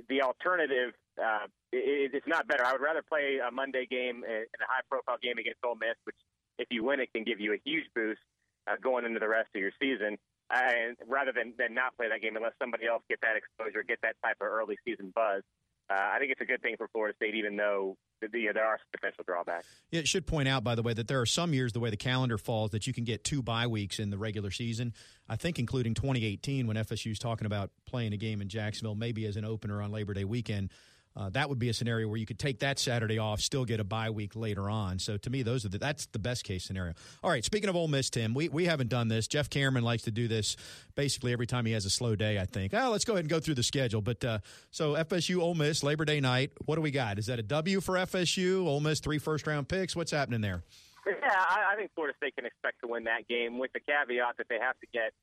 the alternative, uh, it, it's not better. I would rather play a Monday game in a high profile game against Ole Miss, which if you win, it can give you a huge boost uh, going into the rest of your season. And rather than, than not play that game unless somebody else get that exposure, get that type of early season buzz uh, I think it's a good thing for Florida State, even though there are potential drawbacks. It should point out, by the way, that there are some years, the way the calendar falls, that you can get two bye weeks in the regular season. I think, including 2018, when FSU is talking about playing a game in Jacksonville, maybe as an opener on Labor Day weekend. Uh, that would be a scenario where you could take that Saturday off, still get a bye week later on. So to me, those are the, that's the best case scenario. All right, speaking of Ole Miss, Tim, we, we haven't done this. Jeff Cameron likes to do this basically every time he has a slow day. I think. Oh, let's go ahead and go through the schedule. But uh, so FSU Ole Miss Labor Day night. What do we got? Is that a W for FSU? Ole Miss three first round picks. What's happening there? Yeah, I, I think Florida State can expect to win that game with the caveat that they have to get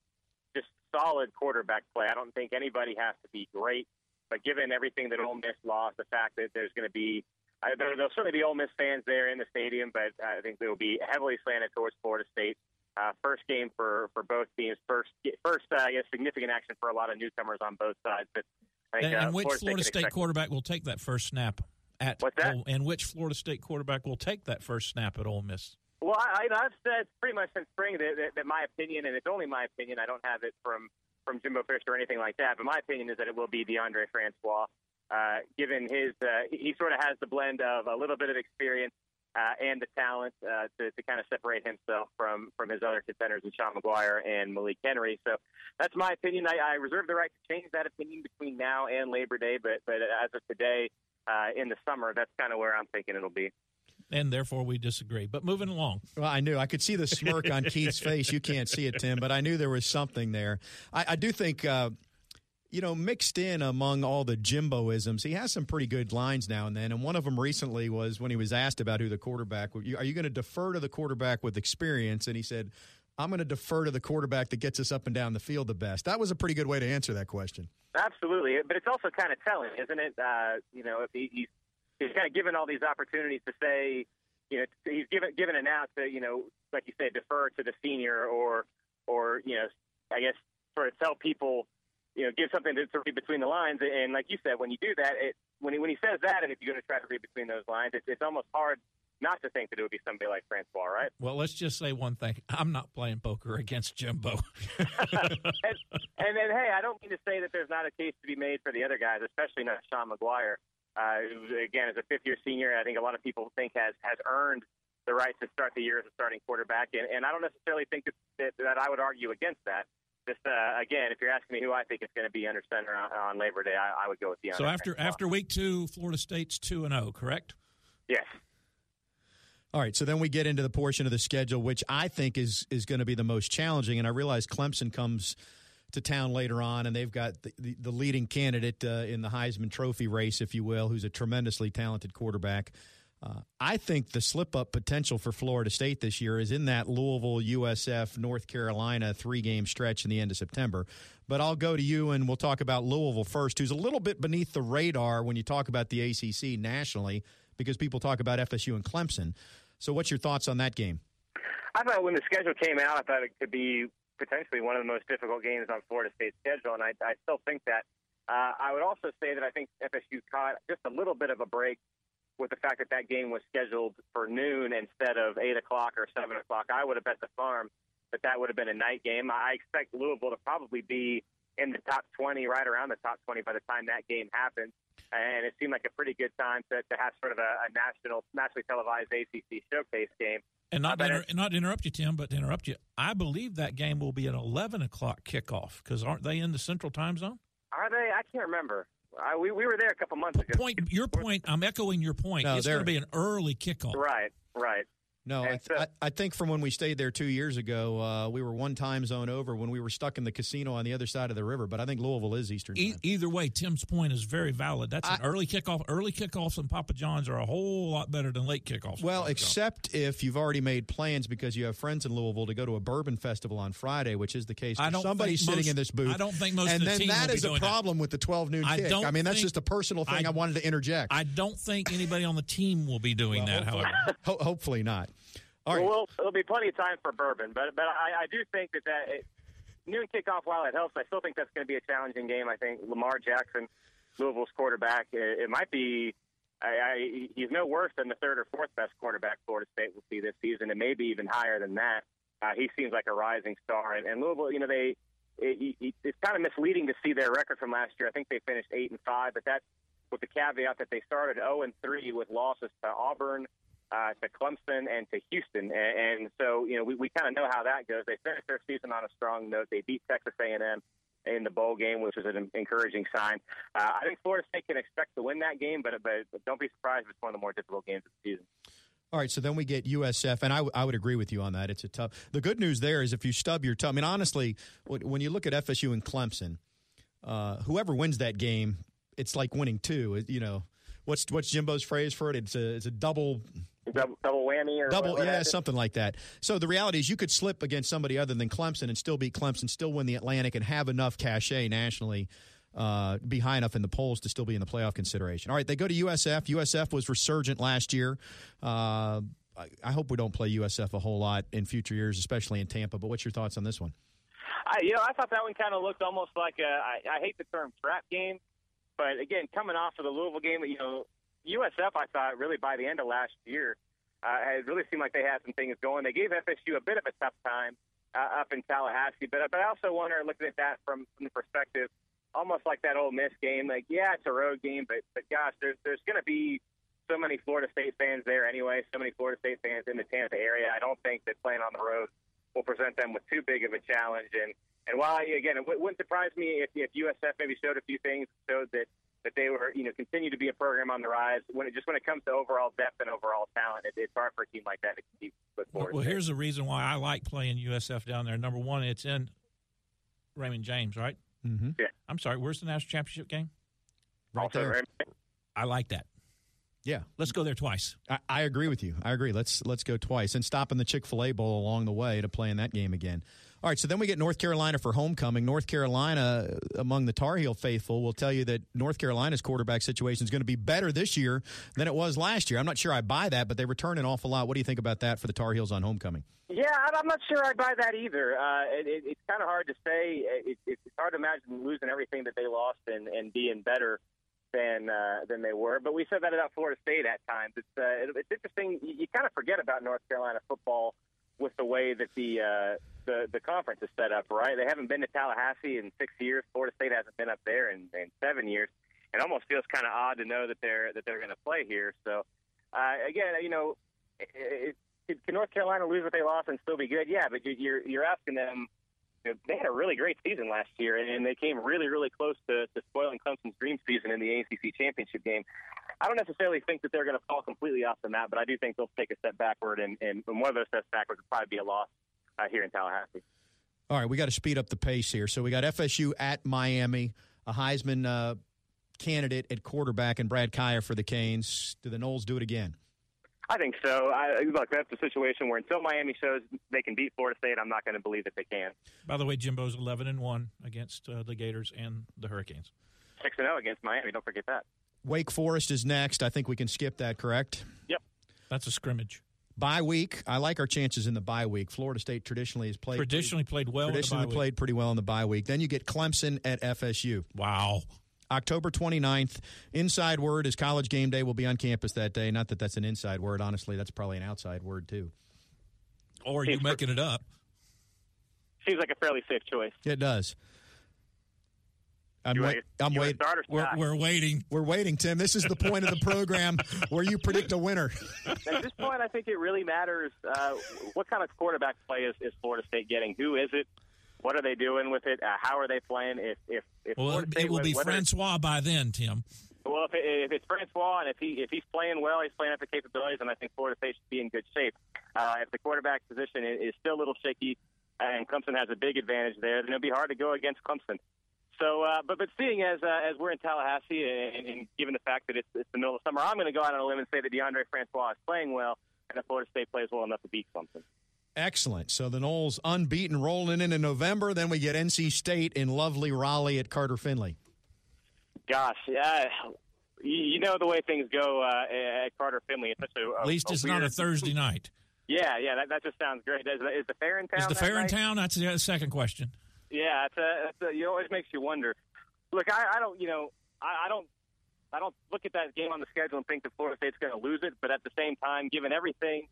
just solid quarterback play. I don't think anybody has to be great but given everything that Ole Miss lost, the fact that there's going to be uh, there, there'll certainly be Ole Miss fans there in the stadium, but I think they will be heavily slanted towards Florida State. Uh, first game for, for both teams. First, first uh, I guess significant action for a lot of newcomers on both sides. But I think, and, uh, and which Florida, Florida State, State quarterback will take that first snap at? What's that? Ole, and which Florida State quarterback will take that first snap at Ole Miss? Well, I, I've said pretty much since spring that, that, that my opinion, and it's only my opinion. I don't have it from from Jimbo Fisher or anything like that. But my opinion is that it will be Deondre Francois, uh, given his uh, he sort of has the blend of a little bit of experience uh, and the talent uh, to, to kind of separate himself from from his other contenders, in Sean Maguire and Malik Henry. So that's my opinion. I, I reserve the right to change that opinion between now and Labor Day, but but as of today, uh, in the summer, that's kind of where I'm thinking it'll be and therefore we disagree. But moving along. Well, I knew I could see the smirk on Keith's face. You can't see it, Tim, but I knew there was something there. I, I do think. Uh, you know, mixed in among all the Jimboisms, he has some pretty good lines now and then. And one of them recently was when he was asked about who the quarterback. Are you going to defer to the quarterback with experience? And he said, "I'm going to defer to the quarterback that gets us up and down the field the best." That was a pretty good way to answer that question. Absolutely, but it's also kind of telling, isn't it? Uh, you know, if he, he's he's kind of given all these opportunities to say, you know, he's given given an out to, you know, like you said, defer to the senior or, or you know, I guess sort of tell people, you know, give something to, to read between the lines. And like you said, when you do that, it when he when he says that, and if you're going to try to read between those lines, it's, it's almost hard not to think that it would be somebody like Francois, right? Well, let's just say one thing: I'm not playing poker against Jimbo. and, and then, hey, I don't mean to say that there's not a case to be made for the other guys, especially not Sean Maguire uh, again, as a fifth year senior, I think a lot of people think has has earned the right to start the year as a starting quarterback, and, and I don't necessarily think that, that, that I would argue against that. Just uh, again, if you're asking me who I think is going to be under center on, on Labor Day, I, I, would go with the. So after after week two, Florida State's two and zero, oh, correct? Yes. All right, so then we get into the portion of the schedule which I think is is going to be the most challenging, and I realize Clemson comes to town later on, and they've got the, the, the leading candidate uh, in the Heisman Trophy race, if you will, who's a tremendously talented quarterback. Uh, I think the slip up potential for Florida State this year is in that Louisville, USF, North Carolina three game stretch in the end of September. But I'll go to you and we'll talk about Louisville first, who's a little bit beneath the radar when you talk about the ACC nationally because people talk about FSU and Clemson. So, what's your thoughts on that game? I thought when the schedule came out, I thought it could be potentially one of the most difficult games on Florida State's schedule, and I, I still think that. Uh, I would also say that I think FSU caught just a little bit of a break with the fact that that game was scheduled for noon instead of eight o'clock or seven o'clock. I would have bet the farm that that would have been a night game. I expect Louisville to probably be in the top 20, right around the top 20 by the time that game happens. And it seemed like a pretty good time to, to have sort of a, a national, nationally televised ACC showcase game. And not, to inter- not to interrupt you, Tim, but to interrupt you, I believe that game will be an 11 o'clock kickoff because aren't they in the central time zone? Are they? I can't remember. I, we, we were there a couple months ago. Point, your point, I'm echoing your point. No, it's going to be an early kickoff. Right, right. No, I, th- I, I, think from when we stayed there two years ago, uh, we were one time zone over when we were stuck in the casino on the other side of the river. But I think Louisville is Eastern. E- either way, Tim's point is very valid. That's I, an early kickoff. Early kickoffs and Papa John's are a whole lot better than late kickoffs. Well, except if you've already made plans because you have friends in Louisville to go to a bourbon festival on Friday, which is the case. I don't somebody sitting most, in this booth. I don't think most. And the then that is a problem that. with the twelve noon I kick. I mean, that's just a personal thing. I, I, wanted to interject. I don't think anybody on the team will be doing well, that. Hopefully, however, ho- hopefully not. All right. Well, there'll be plenty of time for bourbon, but but I, I do think that that it, noon kickoff, while it helps, I still think that's going to be a challenging game. I think Lamar Jackson, Louisville's quarterback, it, it might be. I, I, he's no worse than the third or fourth best quarterback Florida State will see this season, and maybe even higher than that. Uh, he seems like a rising star, and, and Louisville, you know, they it, it, it's kind of misleading to see their record from last year. I think they finished eight and five, but that's with the caveat that they started zero and three with losses to Auburn, uh, to Clemson and to Houston. And, and so, you know, we, we kind of know how that goes. They finished their season on a strong note. They beat Texas A&M in the bowl game, which was an encouraging sign. Uh, I think Florida State can expect to win that game, but, but, but don't be surprised if it's one of the more difficult games of the season. All right, so then we get USF, and I, w- I would agree with you on that. It's a tough. The good news there is if you stub your toe. I mean, honestly, when you look at FSU and Clemson, uh, whoever wins that game, it's like winning two. You know, what's what's Jimbo's phrase for it? It's a it's a double Double, double whammy or double, yeah, something like that. So the reality is, you could slip against somebody other than Clemson and still beat Clemson, still win the Atlantic, and have enough cachet nationally, uh, be high enough in the polls to still be in the playoff consideration. All right, they go to USF. USF was resurgent last year. Uh, I, I hope we don't play USF a whole lot in future years, especially in Tampa. But what's your thoughts on this one? I, you know, I thought that one kind of looked almost like a. I, I hate the term trap game, but again, coming off of the Louisville game, you know, USF, I thought, really by the end of last year, uh, it really seemed like they had some things going. They gave FSU a bit of a tough time uh, up in Tallahassee, but but I also wonder, looking at that from, from the perspective, almost like that Ole Miss game. Like, yeah, it's a road game, but but gosh, there's there's going to be so many Florida State fans there anyway. So many Florida State fans in the Tampa area. I don't think that playing on the road will present them with too big of a challenge. And and while again, it wouldn't surprise me if if USF maybe showed a few things, showed that that they were, you know, continue to be a program on the rise. When it just when it comes to overall depth and overall talent, it, it's hard for a team like that to keep with forward. Well, here's the reason why I like playing USF down there. Number one, it's in Raymond James, right? Mm-hmm. Yeah. I'm sorry. Where's the national championship game? Right also, there. Raymond. I like that. Yeah, let's go there twice. I, I, agree with you. I agree. Let's let's go twice and stop in the Chick Fil A Bowl along the way to play in that game again. All right, so then we get North Carolina for homecoming. North Carolina, among the Tar Heel faithful, will tell you that North Carolina's quarterback situation is going to be better this year than it was last year. I'm not sure I buy that, but they return an awful lot. What do you think about that for the Tar Heels on homecoming? Yeah, I'm not sure I buy that either. Uh, it, it, it's kind of hard to say. It, it's hard to imagine losing everything that they lost and, and being better than uh, than they were. But we said that about Florida State at times. It's uh, it's interesting. You, you kind of forget about North Carolina football with the way that the uh, the the conference is set up. Right, they haven't been to Tallahassee in six years. Florida State hasn't been up there in, in seven years. It almost feels kind of odd to know that they're that they're going to play here. So uh, again, you know, it, it, can North Carolina lose what they lost and still be good? Yeah, but you're you're asking them. You know, they had a really great season last year, and they came really, really close to, to spoiling Clemson's dream season in the ACC championship game. I don't necessarily think that they're going to fall completely off the map, but I do think they'll take a step backward, and, and one of those steps backwards would probably be a loss uh, here in Tallahassee. All right, we got to speed up the pace here. So we got FSU at Miami, a Heisman uh, candidate at quarterback, and Brad Kaaya for the Canes. Do the Noles do it again? I think so. I, look, that's a situation where until Miami shows they can beat Florida State, I'm not going to believe that they can. By the way, Jimbo's 11 and one against uh, the Gators and the Hurricanes. Six and zero oh against Miami. Don't forget that. Wake Forest is next. I think we can skip that. Correct? Yep. That's a scrimmage. Bye week. I like our chances in the bye week. Florida State traditionally has played Traditionally played well. in the traditionally bye week. played pretty well in the bye week. Then you get Clemson at FSU. Wow. October 29th. Inside word is college game day will be on campus that day. Not that that's an inside word. Honestly, that's probably an outside word, too. Or are you making it up? Seems like a fairly safe choice. It does. I'm, You wait, I'm you waiting. We're, we're waiting. We're waiting, Tim. This is the point of the program where you predict a winner. At this point, I think it really matters uh, what kind of quarterback play is, is Florida State getting. Who is it? What are they doing with it? Uh, how are they playing? If if, if Well, Florida State, it will be Francois by then, Tim. Well, if, it, if it's Francois and if he if he's playing well, he's playing up to capabilities, and I think Florida State should be in good shape. Uh, if the quarterback position is, is still a little shaky, and Clemson has a big advantage there, then it'll be hard to go against Clemson. So, uh, but but seeing as uh, as we're in Tallahassee, and, and given the fact that it's, it's the middle of summer, I'm going to go out on a limb and say that Deondre Francois is playing well, and that Florida State plays well enough to beat something. Excellent. So the Noles unbeaten rolling in in November. Then we get NC State in lovely Raleigh at Carter Finley. Gosh, yeah. You you know the way things go uh, at Carter Finley. It's such a, At least it's not a Thursday night. Yeah, yeah, that, that just sounds great. Is, is the fair in town? Is the fair in night? town? That's the second question. Yeah, it's a, it's a, it always makes you wonder. Look, I, I don't, you know, I, I don't, I don't look at that game on the schedule and think that Florida State's going to lose it. But at the same time, given everything,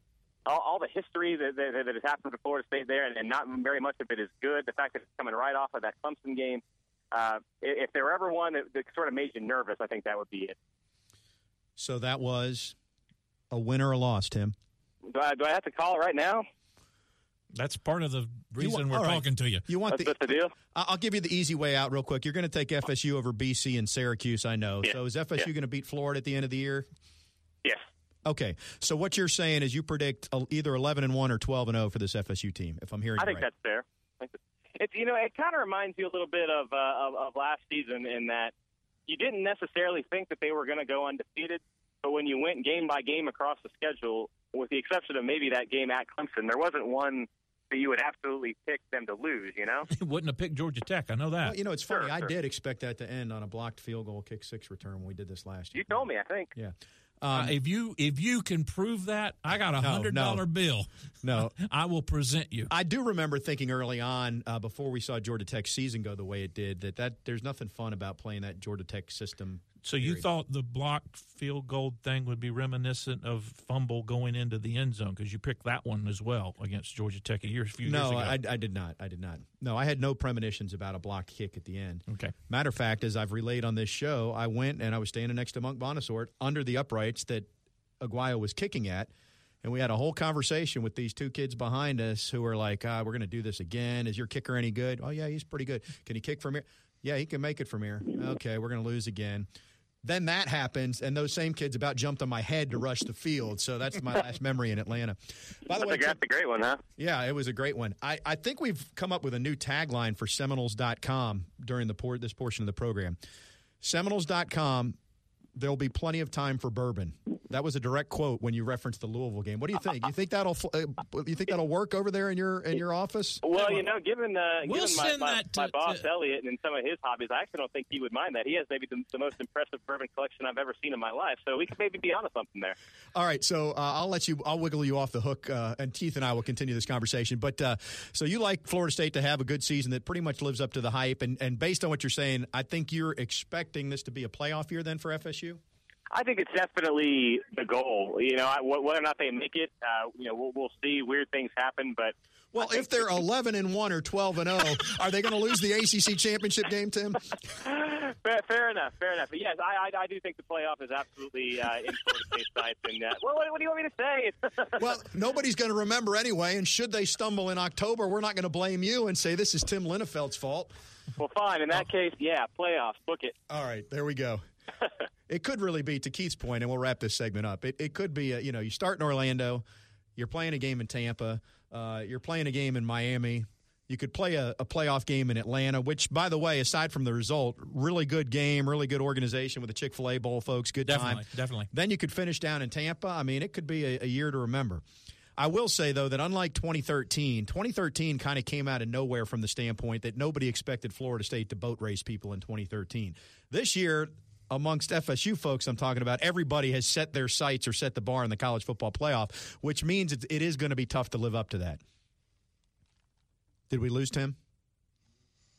all, all the history that, that, that has happened to Florida State there, and, and not very much of it is good. The fact that it's coming right off of that Clemson game. Uh, if there were ever one that, that sort of made you nervous, I think that would be it. So that was a win or a loss, Tim. Do I, do I have to call it right now? That's part of the reason want- we're all right. talking to you. You want That's, the? the deal. I- I'll give you the easy way out real quick. You're going to take FSU over BC and Syracuse. I know. Yeah. So is FSU Yeah. going to beat Florida at the end of the year? Yes. Okay. So what you're saying is you predict uh, either 11 and one or 12 and 0 for this FSU team. If I'm hearing I you think right. that's fair. I think that- It's you know it kind of reminds you a little bit of, uh, of of last season in that you didn't necessarily think that they were going to go undefeated, but when you went game by game across the schedule, with the exception of maybe that game at Clemson, there wasn't one that you would absolutely pick them to lose. You know, Wouldn't have picked Georgia Tech. I know that. Well, you know, it's funny. Sure, I sure. did expect that to end on a blocked field goal, kick six return when we did this last year. you told me. I think. Yeah. Uh, Um, if you if you can prove that, I got a No, hundred no. dollar bill. no, I will present you. I do remember thinking early on, uh, before we saw Georgia Tech season go the way it did, that, that there's nothing fun about playing that Georgia Tech system. So you period. thought the blocked field goal thing would be reminiscent of fumble going into the end zone because you picked that one as well against Georgia Tech a year a few No, years ago. I, I did not. I did not. No, I had no premonitions about a blocked kick at the end. okay. Matter of fact, as I've relayed on this show, I went and I was standing next to Monk Bonasorte under the uprights that Aguayo was kicking at. And we had a whole conversation with these two kids behind us who were like, ah, we're going to do this again. Is your kicker any good? Oh, yeah, he's pretty good. Can he kick from here? Yeah, he can make it from here. Okay, we're going to lose again. Then that happens, and those same kids about jumped on my head to rush the field. So that's my last memory in Atlanta. By the way, that's a great one, huh? yeah, it was a great one. I, I think we've come up with a new tagline for Seminoles.com during the por- this portion of the program. Seminoles.com, there'll be plenty of time for bourbon. That was a direct quote when you referenced the Louisville game. What do you think? You think that'll uh, you think that'll work over there in your in your office? Well, you know, given uh, We'll given my, send my, that to- my boss to- Elliot and some of his hobbies, I actually don't think he would mind that. He has maybe the, the most impressive bourbon collection I've ever seen in my life, so we could maybe be onto something there. All right, so uh, I'll let you. I'll wiggle you off the hook, uh, and Keith and I will continue this conversation. But uh, so you like Florida State to have a good season that pretty much lives up to the hype, and, and based on what you're saying, I think you're expecting this to be a playoff year then for FSU. I think it's definitely the goal. You know, I, whether or not they make it, uh, you know, we'll, we'll see. Weird things happen, but Well, if they're 11 and 1 or 12 and 0, are they going to lose the ACC championship game, Tim? fair, fair enough, fair enough. But yes, I, I, I do think the playoff is absolutely uh, in Florida State's sights. And uh, well, what, what do you want me to say? Well, nobody's going to remember anyway, and should they stumble in October, we're not going to blame you and say this is Tim Linafelt's fault. well, fine. In that case, yeah, playoffs. Book it. All right, there we go. it could really be, to Keith's point, and we'll wrap this segment up. It, it could be, a, you know, you start in Orlando, you're playing a game in Tampa, uh, you're playing a game in Miami. You could play a, a playoff game in Atlanta, which, by the way, aside from the result, really good game, really good organization with the Chick fil A Bowl folks, good Definitely, time. definitely. Then you could finish down in Tampa. I mean, it could be a, a year to remember. I will say, though, that unlike 2013, 2013 kind of came out of nowhere from the standpoint that nobody expected Florida State to boat race people in 2013. This year, amongst FSU folks I'm talking about, everybody has set their sights or set the bar in the college football playoff, which means it, it is going to be tough to live up to that. Did we lose Tim?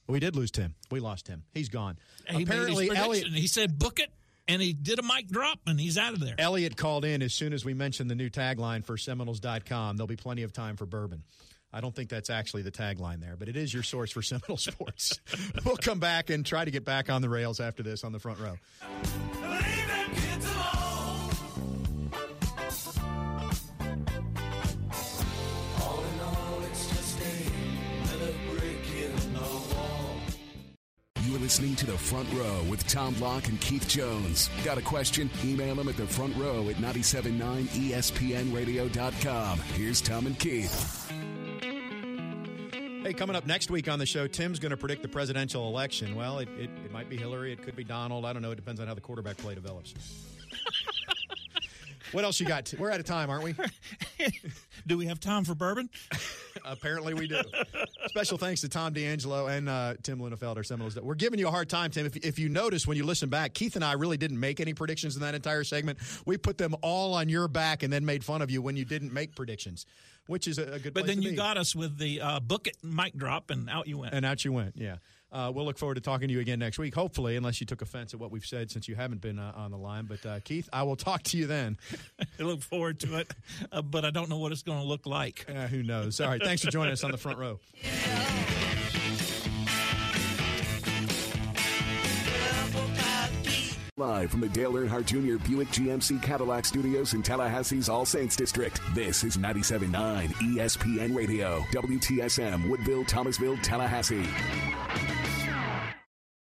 We did lose Tim. We lost him. He's gone. He Apparently, Elliot. He said, "Book it." And he did a mic drop, and he's out of there. Elliot called in as soon as we mentioned the new tagline for Seminoles.com. There'll be plenty of time for bourbon. I don't think that's actually the tagline there, but it is your source for Seminole sports. we'll come back and try to get back on the rails after this on the front row. You're listening to The Front Row with Tom Locke and Keith Jones. Got a question? Email them at the front row at 979ESPNradio.com. Here's Tom and Keith. Hey, coming up next week on the show, Tim's going to predict the presidential election. Well, it, it, it might be Hillary, it could be Donald. I don't know. It depends on how the quarterback play develops. what else you got? We're out of time, aren't we? Do we have time for bourbon? Apparently, we do. Special thanks to Tom D'Angelo and uh, Tim Linafelt, our Seminoles. We're giving you a hard time, Tim. If, if you notice when you listen back, Keith and I really didn't make any predictions in that entire segment. We put them all on your back and then made fun of you when you didn't make predictions, which is a, a good. But then you be. got us with the uh, book it mic drop, and out you went. And out you went. Yeah. Uh, we'll look forward to talking to you again next week, hopefully, unless you took offense at what we've said since you haven't been uh, on the line. But uh, Keith, I will talk to you then. I look forward to it, uh, but I don't know what it's going to look like. Uh, who knows? All right. Thanks for joining us on the front row. Live from the Dale Earnhardt Jr. Buick GMC Cadillac Studios in Tallahassee's All Saints District. This is 97.9 ESPN Radio, WTSM, Woodville, Thomasville, Tallahassee.